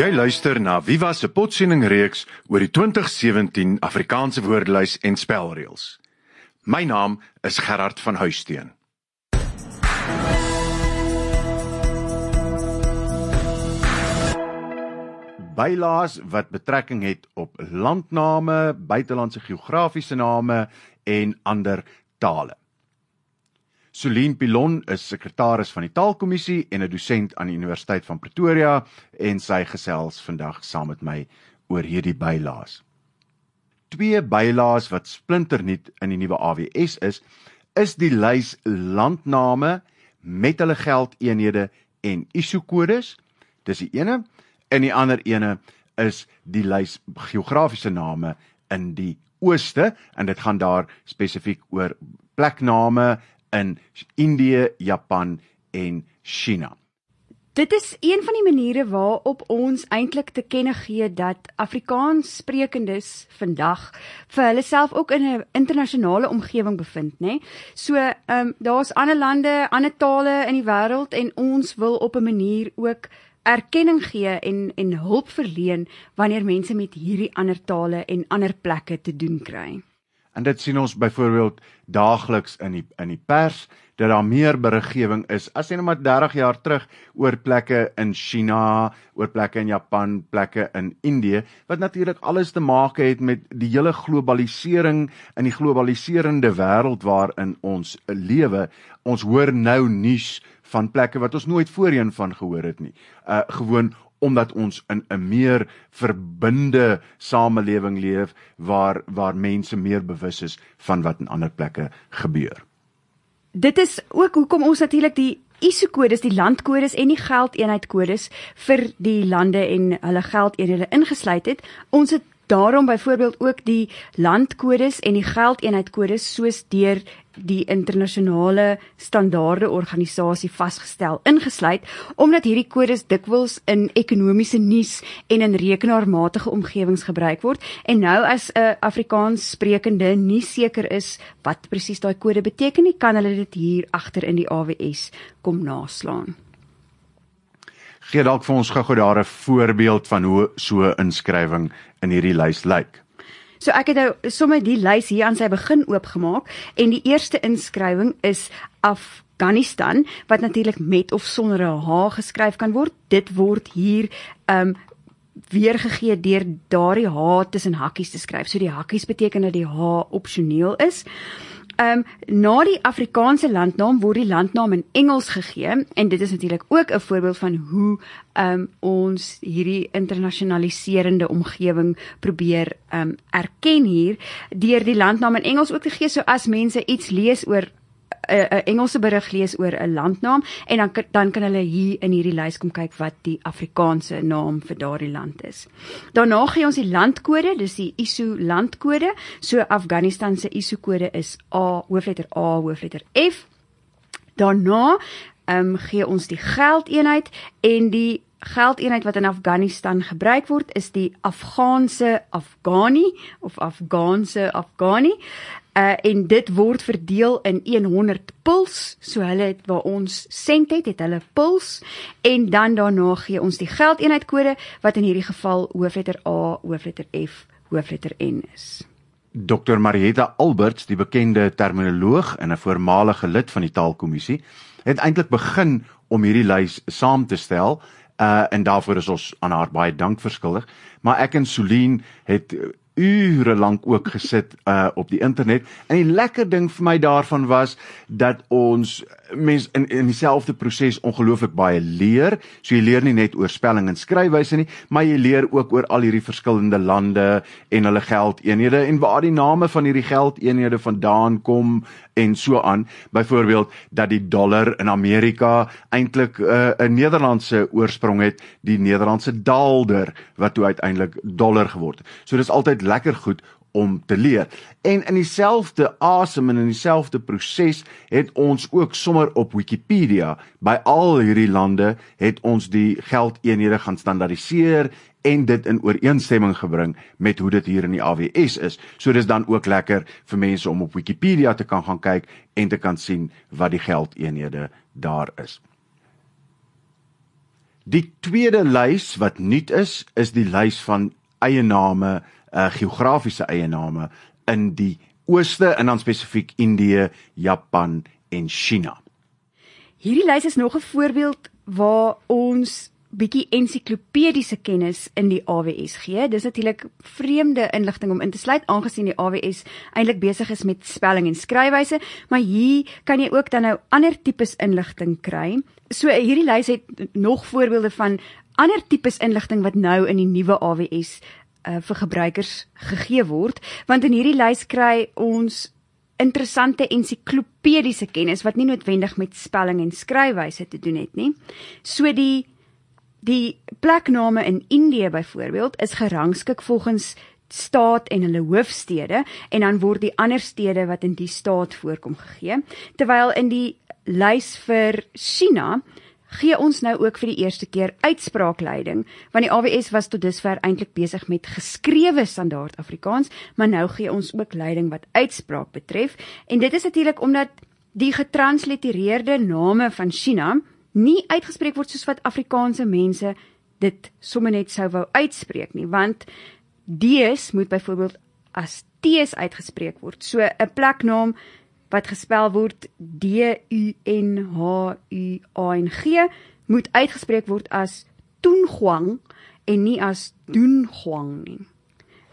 Jy luister na Viva se potsending reeks oor die 2017 Afrikaanse woordelys en spelreëls. My naam is Gerard van Huisteen. Bylaas wat betrekking het op landname, buitelandse geografiese name en ander tale. Celine Pilon is sekretaris van die Taalkommissie en 'n dosent aan die Universiteit van Pretoria en sy gesels vandag saam met my oor hierdie bylaas. Twee bylaas wat splinternuut in die nuwe AWS is, is die lys landname met hulle geldeenhede en ISO-kodes. Dis die ene en die ander ene is die lys geografiese name in die ooste en dit gaan daar spesifiek oor plekname in Indië, Japan en China. Dit is een van die maniere waarop ons eintlik te kenne gee dat Afrikaans sprekendes vandag vir hulle self ook in 'n internasionale omgewing bevind, nê? Nee? So, ehm um, daar's ander lande, ander tale in die wêreld en ons wil op 'n manier ook erkenning gee en en hulp verleen wanneer mense met hierdie ander tale en ander plekke te doen kry. En dit sien ons byvoorbeeld daagliks in die in die pers dat daar meer beriggewing is as net maar 30 jaar terug oor plekke in China, oor plekke in Japan, plekke in Indië wat natuurlik alles te maak het met die hele globalisering in die globaliserende wêreld waarin ons lewe. Ons hoor nou nuus van plekke wat ons nooit voorheen van gehoor het nie. Uh gewoon omdat ons in 'n meer verbinde samelewing leef waar waar mense meer bewus is van wat in ander plekke gebeur. Dit is ook hoekom ons natuurlik die ISO-kodes, die landkodes en die geldeenheidkodes vir die lande en hulle geldeenhede ingesluit het. Ons het daarom byvoorbeeld ook die landkodes en die geldeenheidkodes soos deur die internasionale standaarde organisasie vasgestel ingesluit omdat hierdie kodes dikwels in ekonomiese nuus en in rekenaarmatige omgewings gebruik word en nou as 'n Afrikaans sprekende nie seker is wat presies daai kode beteken nie kan hulle dit hier agter in die AWS kom naslaan. Gee dalk vir ons gou-gou daar 'n voorbeeld van hoe so 'n inskrywing in hierdie lys lyk. So ek het nou sommer die lys hier aan sy begin oopgemaak en die eerste inskrywing is Afghanistan wat natuurlik met of sonder 'n H geskryf kan word. Dit word hier um weergegee deur daardie H tussen hakkies te skryf. So die hakkies beteken dat die H opsioneel is. Ehm um, na die Afrikaanse landnaam word die landnaam in Engels gegee en dit is natuurlik ook 'n voorbeeld van hoe ehm um, ons hierdie internasionaliserende omgewing probeer ehm um, erken hier deur die landnaam in Engels ook te gee so as mense iets lees oor 'n Engelse berig lees oor 'n landnaam en dan dan kan hulle hier in hierdie lys kom kyk wat die Afrikaanse naam vir daardie land is. Daarna gee ons die landkode, dis die ISO landkode. So Afghanistan se ISO kode is A hoofletter A hoofletter F. Daarna ehm um, gee ons die geldeenheid en die geldeenheid wat in Afghanistan gebruik word is die Afghaanse Afghani of Afghaanse Afghani. Uh en dit word verdeel in 100 puls. So hulle het waar ons sent het, het hulle puls en dan daarna gee ons die geldeenheidkode wat in hierdie geval hoofletter A, hoofletter F, hoofletter N is. Dr Marietta Alberts, die bekende terminoloog en 'n voormalige lid van die Taalkommissie, het eintlik begin om hierdie lys saam te stel. Uh en daarvoor is ons aan haar baie dank verskuldig. Maar ek en Solien het ure lank ook gesit uh op die internet. En die lekker ding vir my daarvan was dat ons mens in in dieselfde proses ongelooflik baie leer. So jy leer nie net oor spelling en skryfwyse nie, maar jy leer ook oor al hierdie verskillende lande en hulle geldeenhede en waar die name van hierdie geldeenhede vandaan kom en so aan. Byvoorbeeld dat die dollar in Amerika eintlik uh, 'n Nederlandse oorsprong het, die Nederlandse daalder wat toe uiteindelik dollar geword het. So dis altyd lekker goed om te leer. En in dieselfde asem en in dieselfde proses het ons ook sommer op Wikipedia by al hierdie lande het ons die geldeenhede gaan standaardiseer en dit in ooreenstemming gebring met hoe dit hier in die AWS is. So dis dan ook lekker vir mense om op Wikipedia te kan gaan kyk en te kan sien wat die geldeenhede daar is. Die tweede lys wat nuut is, is die lys van eie name, uh geografiese eie name in die ooste en dan spesifiek Indië, Japan en China. Hierdie lys is nog 'n voorbeeld waar ons bietjie ensiklopediese kennis in die AWS gee. Dis natuurlik vreemde inligting om in te sluit aangesien die AWS eintlik besig is met spelling en skryfwyse, maar hier kan jy ook dan nou ander tipes inligting kry. So hierdie lys het nog voorbeelde van ander tipes inligting wat nou in die nuwe AWS uh, vir gebruikers gegee word, want in hierdie lys kry ons interessante ensiklopediese kennis wat nie noodwendig met spelling en skryfwyse te doen het nie. So die die plekname in Indië byvoorbeeld is gerangskik volgens staat en hulle hoofstede en dan word die ander stede wat in die staat voorkom gegee. Terwyl in die lys vir China gee ons nou ook vir die eerste keer uitspraakleiding want die AWS was tot dusver eintlik besig met geskrewe standaard Afrikaans maar nou gee ons ook leiding wat uitspraak betref. En dit is natuurlik omdat die getranslitereerde name van China nie uitgespreek word soos wat Afrikaanse mense dit sommer net sou wou uitspreek nie want D's moet byvoorbeeld as T's uitgespreek word. So 'n pleknaam wat gespel word D U N H U A N G moet uitgespreek word as Tunhuang en nie as Dunhuang nie.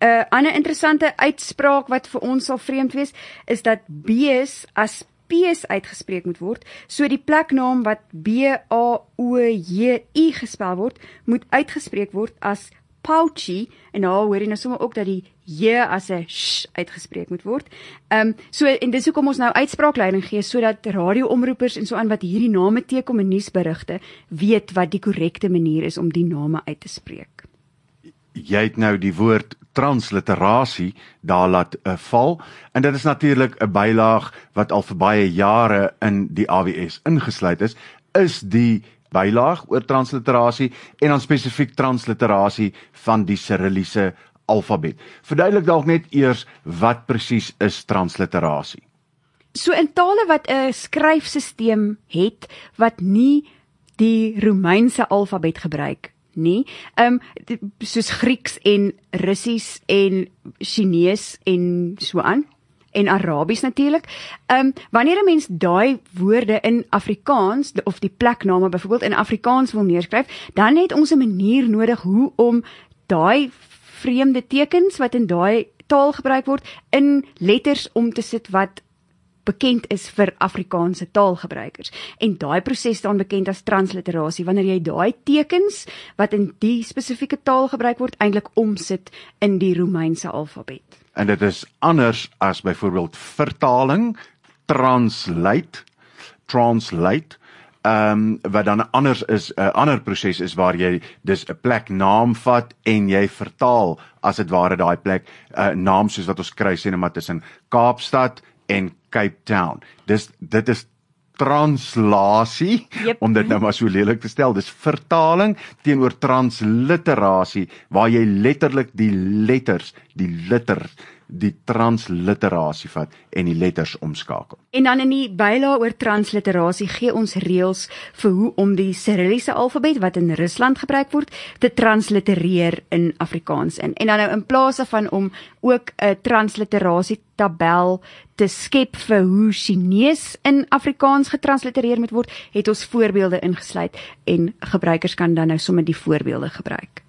'n Ander interessante uitspraak wat vir ons sal vreemd wees is dat B's as P's uitgespreek moet word. So die pleknaam wat B A O J I gespel word, moet uitgespreek word as Pouchy en nou hoor jy nou sommer ook dat die J as 'n sh uitgespreek moet word. Ehm um, so en dis hoekom ons nou uitspraakleiding gee sodat radioomroepers en so aan wat hierdie name teekom in nuusberigte weet wat die korrekte manier is om die name uit te spreek. Jy het nou die woord transliterasie daar laat uh, val en dit is natuurlik 'n bylaag wat al vir baie jare in die AWS ingesluit is is die bylaag oor transliterasie en dan spesifiek transliterasie van die Cyrilliese alfabet. Verduidelik dalk net eers wat presies is transliterasie. So in tale wat 'n skryfstelsel het wat nie die Romeinse alfabet gebruik nie. Ehm um, soos Grieks en Russies en Chinees en so aan en Arabies natuurlik. Ehm um, wanneer 'n mens daai woorde in Afrikaans of die plekname byvoorbeeld in Afrikaans wil neerskryf, dan het ons 'n manier nodig hoe om daai vreemde tekens wat in daai taal gebruik word in letters om te sit wat bekend is vir Afrikaanse taalgebruikers. En daai proses staan bekend as transliterasie wanneer jy daai tekens wat in die spesifieke taal gebruik word eintlik omsit in die Romeinse alfabet. En dit is anders as byvoorbeeld vertaling, translate, translate ehm um, wat dan anders is 'n uh, ander proses is waar jy dis 'n plek naam vat en jy vertaal as dit ware daai plek 'n uh, naam soos wat ons kry sê net maar tussen Kaapstad en Cape Town. Dis dit is translasie yep. om dit nou maar so lelik te stel. Dis vertaling teenoor transliterasie waar jy letterlik die letters, die letters die transliterasie vat en die letters omskakel. En dan in die bylae oor transliterasie gee ons reëls vir hoe om die Cyrilliese alfabet wat in Rusland gebruik word te translitereer in Afrikaans in. En dan nou in plaas van om ook 'n transliterasie tabel te skep vir hoe Chinees in Afrikaans getranslitereer moet word, het ons voorbeelde ingesluit en gebruikers kan dan nou sommer die voorbeelde gebruik.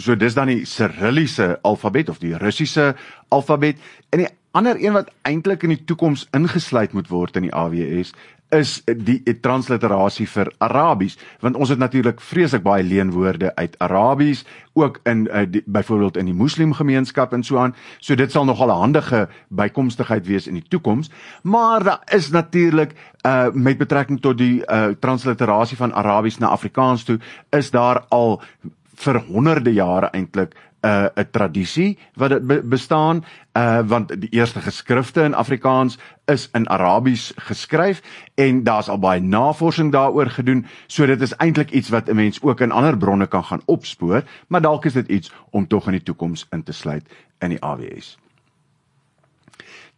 So dis dan die Cyrilliese alfabet of die Russiese alfabet. En die ander een wat eintlik in die toekoms ingesluit moet word in die AWS is die transliterasie vir Arabies want ons het natuurlik vreeslik baie leenwoorde uit Arabies ook in uh, byvoorbeeld in die moslimgemeenskap en so aan. So dit sal nogal 'n handige bykomstigheid wees in die toekoms maar daar is natuurlik uh, met betrekking tot die uh, transliterasie van Arabies na Afrikaans toe is daar al vir honderde jare eintlik 'n uh, 'n tradisie wat dit be bestaan uh want die eerste geskrifte in Afrikaans is in Arabies geskryf en daar's al baie navorsing daaroor gedoen so dit is eintlik iets wat 'n mens ook in ander bronne kan gaan opspoor maar dalk is dit iets om tog in die toekoms in te sluit in die AWS.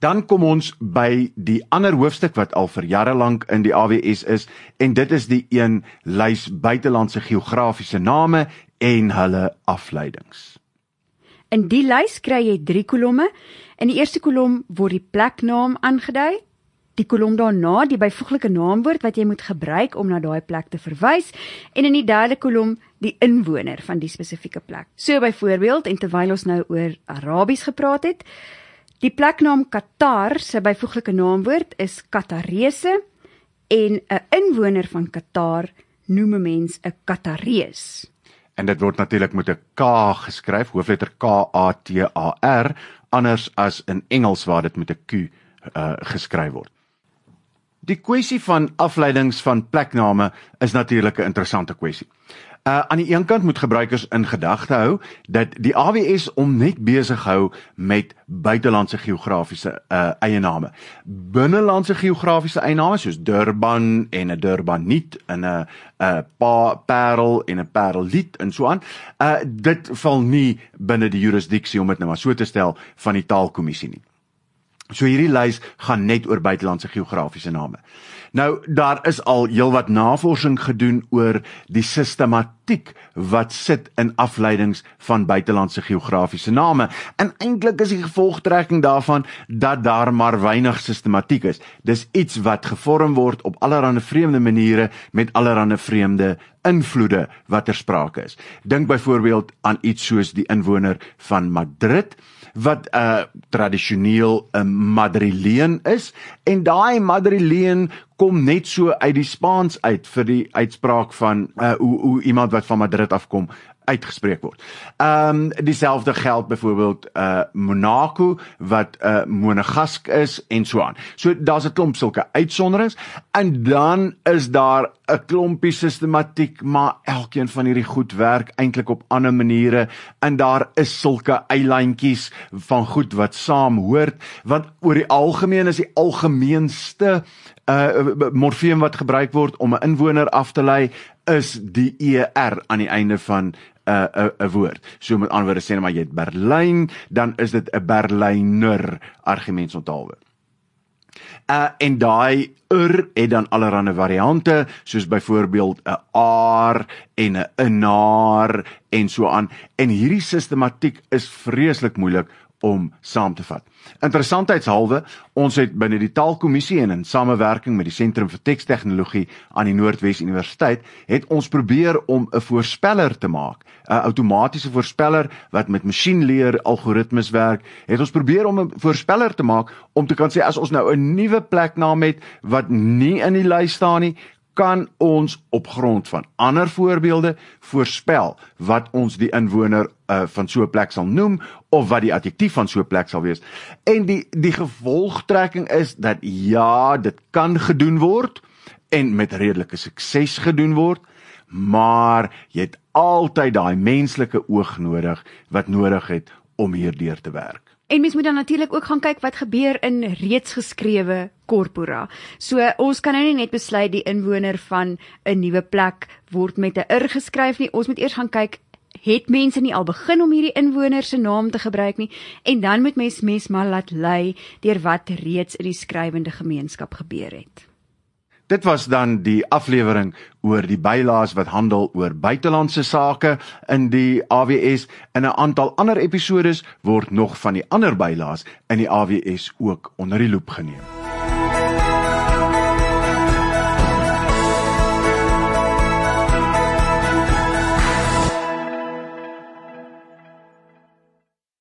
Dan kom ons by die ander hoofstuk wat al vir jare lank in die AWS is en dit is die een lys buitelandse geografiese name en hulle afleidings. In die lys kry jy 3 kolomme. In die eerste kolom word die pleknaam aangedui. Die kolom daarna die byvoeglike naamwoord wat jy moet gebruik om na daai plek te verwys en in die derde kolom die inwoner van die spesifieke plek. So byvoorbeeld en terwyl ons nou oor Arabies gepraat het, die pleknaam Qatar se byvoeglike naamwoord is Qatarese en 'n inwoner van Qatar noem 'n mens 'n Qatarees en dit word natuurlik met 'n K geskryf, hoofletter K A T A R, anders as in Engels waar dit met 'n Q uh, geskryf word. Die kwessie van afleidings van plekname is natuurlik 'n interessante kwessie. Uh aan die een kant moet gebruikers in gedagte hou dat die AWS om net besig hou met buitelandse geografiese uh eiename. Binnelandse geografiese eiename soos Durban en 'n Durbaniet en 'n 'n pa, Parel en 'n Pareliet en so aan. Uh dit val nie binne die jurisdiksie om dit nou maar so te stel van die taalkommissie nie. So hierdie lys gaan net oor buitelandse geografiese name. Nou daar is al heelwat navorsing gedoen oor die sistematiek wat sit in afleidings van buitelandse geografiese name. En eintlik is die gevolgtrekking daarvan dat daar maar weinig sistematiek is. Dis iets wat gevorm word op allerlei vreemde maniere met allerlei vreemde invloede wat ter sprake is. Dink byvoorbeeld aan iets soos die inwoner van Madrid wat 'n uh, tradisioneel 'n Madrileen is en daai Madrileen kom net so uit die Spaans uit vir die uitspraak van uh, hoe hoe iemand wat van Madrid afkom uitgespreek word. Ehm um, dieselfde geld byvoorbeeld uh Monaco wat uh monegask is en so aan. So daar's 'n klomp sulke uitsonderings en dan is daar 'n klompie sistematiek, maar elkeen van hierdie goed werk eintlik op ander maniere en daar is sulke eilandjies van goed wat saam hoort want oor die algemeen is die algemeenste uh morfeem wat gebruik word om 'n inwoner af te lei is die er aan die einde van 'n uh, 'n woord. So met ander woorde sê net maar jy het Berlyn, dan is dit 'n Berlyner argumentsonthaalwoord. Uh en daai ur het dan allerlei variante soos byvoorbeeld 'n aar en 'n inaar en so aan en hierdie sistematiek is vreeslik moeilik om saam te vat. Interessantheidshalwe, ons het binne die taalkommissie en in samewerking met die Sentrum vir Tekstegnologie aan die Noordwes Universiteit, het ons probeer om 'n voorspeller te maak, 'n outomatiese voorspeller wat met masjienleer algoritmes werk. Het ons probeer om 'n voorspeller te maak om te kan sê as ons nou 'n nuwe pleknaam het wat nie in die lys staan nie, kan ons op grond van ander voorbeelde voorspel wat ons die inwoner uh, van so 'n plek sal noem of wat die adjektief van so 'n plek sal wees. En die die gevolgtrekking is dat ja, dit kan gedoen word en met redelike sukses gedoen word, maar jy het altyd daai menslike oog nodig wat nodig het om hierdeur te werk. En mens moet dan natuurlik ook gaan kyk wat gebeur in reeds geskrewe korpora. So ons kan nou nie net besluit die inwoner van 'n nuwe plek word met 'n ir geskryf nie. Ons moet eers gaan kyk het mense nie al begin om hierdie inwoner se naam te gebruik nie en dan moet mens mes maar laat lei deur wat reeds in die skrywende gemeenskap gebeur het. Dit was dan die aflewering oor die bylaas wat handel oor buitelandse sake in die AWS en 'n aantal ander episode word nog van die ander bylaas in die AWS ook onder die loep geneem.